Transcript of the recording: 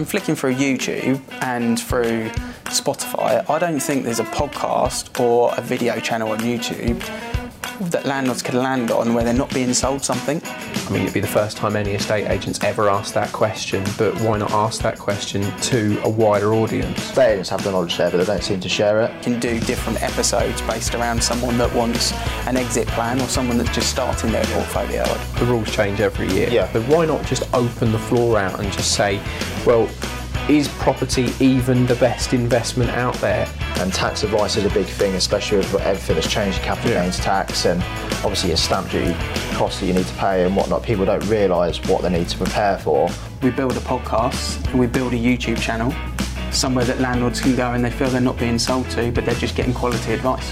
I'm flicking through YouTube and through Spotify. I don't think there's a podcast or a video channel on YouTube that landlords can land on where they're not being sold something. I mean, it'd be the first time any estate agents ever asked that question, but why not ask that question to a wider audience? Estate agents have the knowledge there, but they don't seem to share it. You can do different episodes based around someone that wants an exit plan or someone that's just starting their portfolio. The rules change every year. Yeah. But why not just open the floor out and just say, well, is property even the best investment out there? And tax advice is a big thing, especially with everything that's changed, capital Yeah. gains tax, and obviously your stamp duty costs that you need to pay and whatnot. People don't realise what they need to prepare for. We build a podcast and we build a YouTube channel somewhere that landlords can go and they feel they're not being sold to, but they're just getting quality advice.